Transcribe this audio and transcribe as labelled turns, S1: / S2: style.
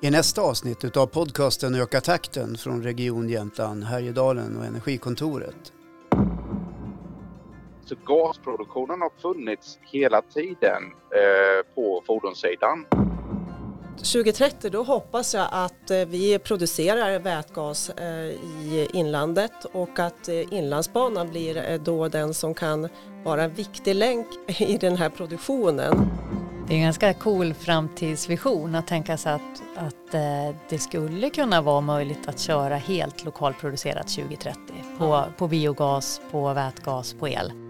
S1: I nästa avsnitt utav podcasten Öka takten från Region Jämtland, Härjedalen och Energikontoret.
S2: Så gasproduktionen har funnits hela tiden eh, på fordonssidan.
S3: 2030 då hoppas jag att eh, vi producerar vätgas eh, i inlandet och att eh, Inlandsbanan blir då den som kan vara en viktig länk i den här produktionen.
S4: Det är en ganska cool framtidsvision att tänka sig att, att det skulle kunna vara möjligt att köra helt lokalproducerat 2030 på, på biogas, på vätgas, på el.